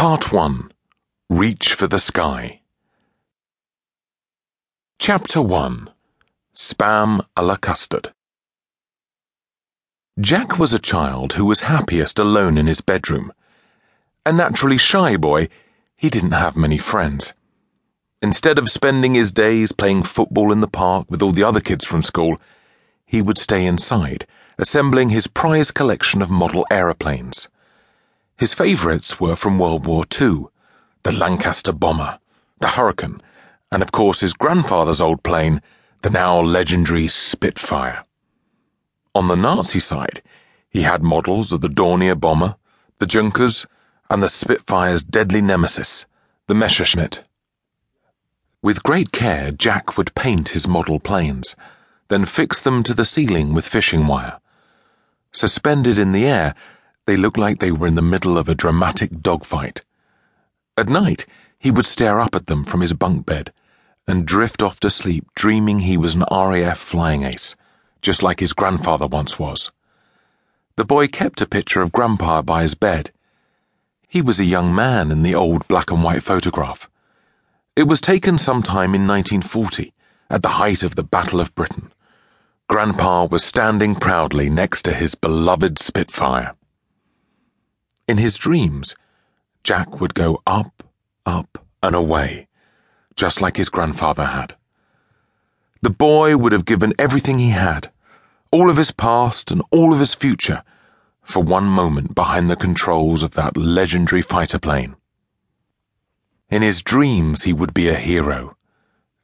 Part 1 Reach for the Sky. Chapter 1 Spam a la Custard. Jack was a child who was happiest alone in his bedroom. A naturally shy boy, he didn't have many friends. Instead of spending his days playing football in the park with all the other kids from school, he would stay inside, assembling his prize collection of model aeroplanes. His favourites were from World War II the Lancaster bomber, the Hurricane, and of course his grandfather's old plane, the now legendary Spitfire. On the Nazi side, he had models of the Dornier bomber, the Junkers, and the Spitfire's deadly nemesis, the Messerschmitt. With great care, Jack would paint his model planes, then fix them to the ceiling with fishing wire. Suspended in the air, they looked like they were in the middle of a dramatic dogfight. At night, he would stare up at them from his bunk bed and drift off to sleep dreaming he was an RAF flying ace, just like his grandfather once was. The boy kept a picture of Grandpa by his bed. He was a young man in the old black and white photograph. It was taken sometime in 1940, at the height of the Battle of Britain. Grandpa was standing proudly next to his beloved Spitfire. In his dreams, Jack would go up, up, and away, just like his grandfather had. The boy would have given everything he had, all of his past and all of his future, for one moment behind the controls of that legendary fighter plane. In his dreams, he would be a hero.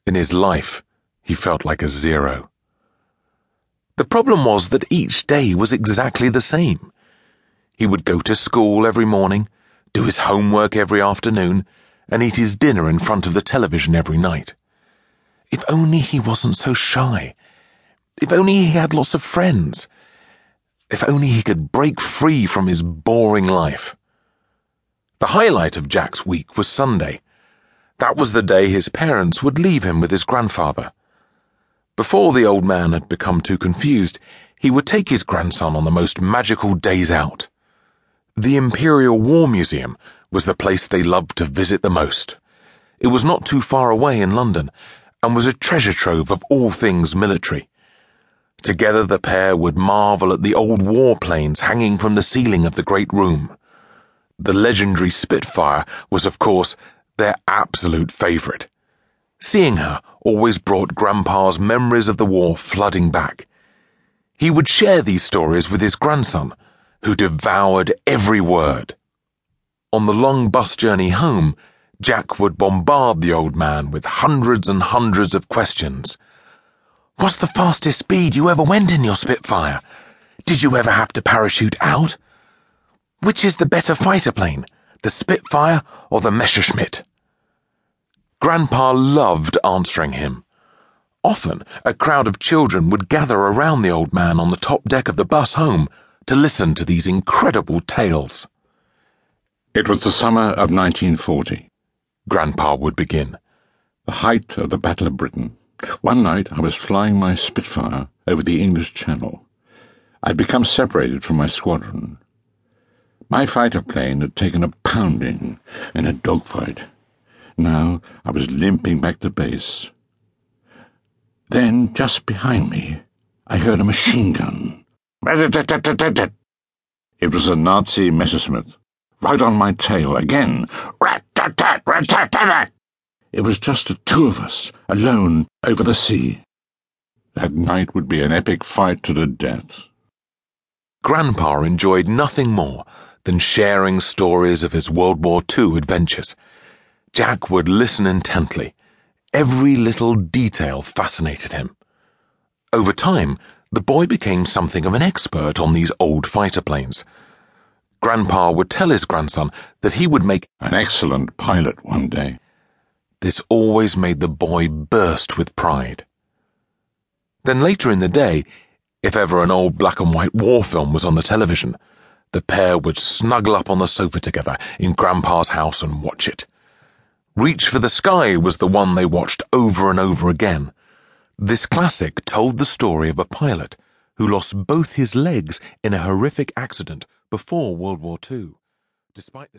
In his life, he felt like a zero. The problem was that each day was exactly the same. He would go to school every morning, do his homework every afternoon, and eat his dinner in front of the television every night. If only he wasn't so shy. If only he had lots of friends. If only he could break free from his boring life. The highlight of Jack's week was Sunday. That was the day his parents would leave him with his grandfather. Before the old man had become too confused, he would take his grandson on the most magical days out. The Imperial War Museum was the place they loved to visit the most. It was not too far away in London and was a treasure trove of all things military. Together the pair would marvel at the old warplanes hanging from the ceiling of the great room. The legendary Spitfire was, of course, their absolute favourite. Seeing her always brought Grandpa's memories of the war flooding back. He would share these stories with his grandson who devoured every word. On the long bus journey home, Jack would bombard the old man with hundreds and hundreds of questions. What's the fastest speed you ever went in your Spitfire? Did you ever have to parachute out? Which is the better fighter plane, the Spitfire or the Messerschmitt? Grandpa loved answering him. Often, a crowd of children would gather around the old man on the top deck of the bus home to listen to these incredible tales. It was the summer of 1940. Grandpa would begin. The height of the Battle of Britain. One night I was flying my Spitfire over the English Channel. I'd become separated from my squadron. My fighter plane had taken a pounding in a dogfight. Now I was limping back to base. Then, just behind me, I heard a machine gun. It was a Nazi Messerschmitt, right on my tail again. It was just the two of us, alone over the sea. That night would be an epic fight to the death. Grandpa enjoyed nothing more than sharing stories of his World War II adventures. Jack would listen intently. Every little detail fascinated him. Over time, the boy became something of an expert on these old fighter planes. Grandpa would tell his grandson that he would make an excellent pilot one day. This always made the boy burst with pride. Then later in the day, if ever an old black and white war film was on the television, the pair would snuggle up on the sofa together in Grandpa's house and watch it. Reach for the Sky was the one they watched over and over again. This classic told the story of a pilot who lost both his legs in a horrific accident before World War II. Despite this